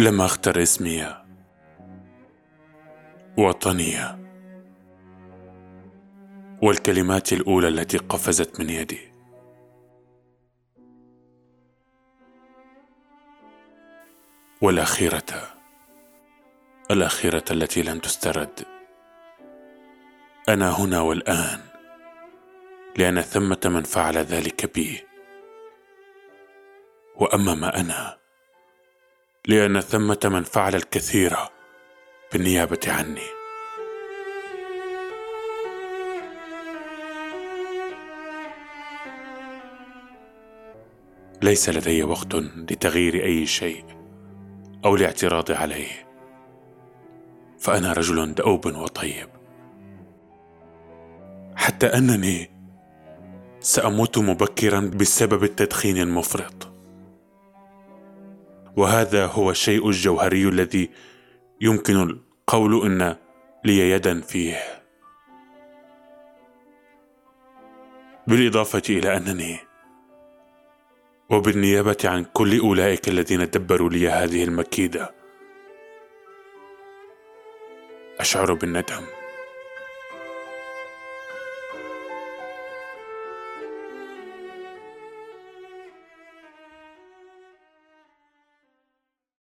لم أختر اسمي. وطني. والكلمات الأولى التي قفزت من يدي. والأخيرة. الأخيرة التي لن تسترد. أنا هنا والآن. لأن ثمة من فعل ذلك بي. واما ما أنا. لأن ثمه من فعل الكثير بالنيابة عني. ليس لدي وقت لتغيير أي شيء أو الاعتراض عليه. فأنا رجل دؤوب وطيب. حتى أنني سأموت مبكرا بسبب التدخين المفرط. وهذا هو الشيء الجوهري الذي يمكن القول إن لي يدا فيه. بالإضافة إلى أنني وبالنيابة عن كل أولئك الذين دبروا لي هذه المكيدة أشعر بالندم.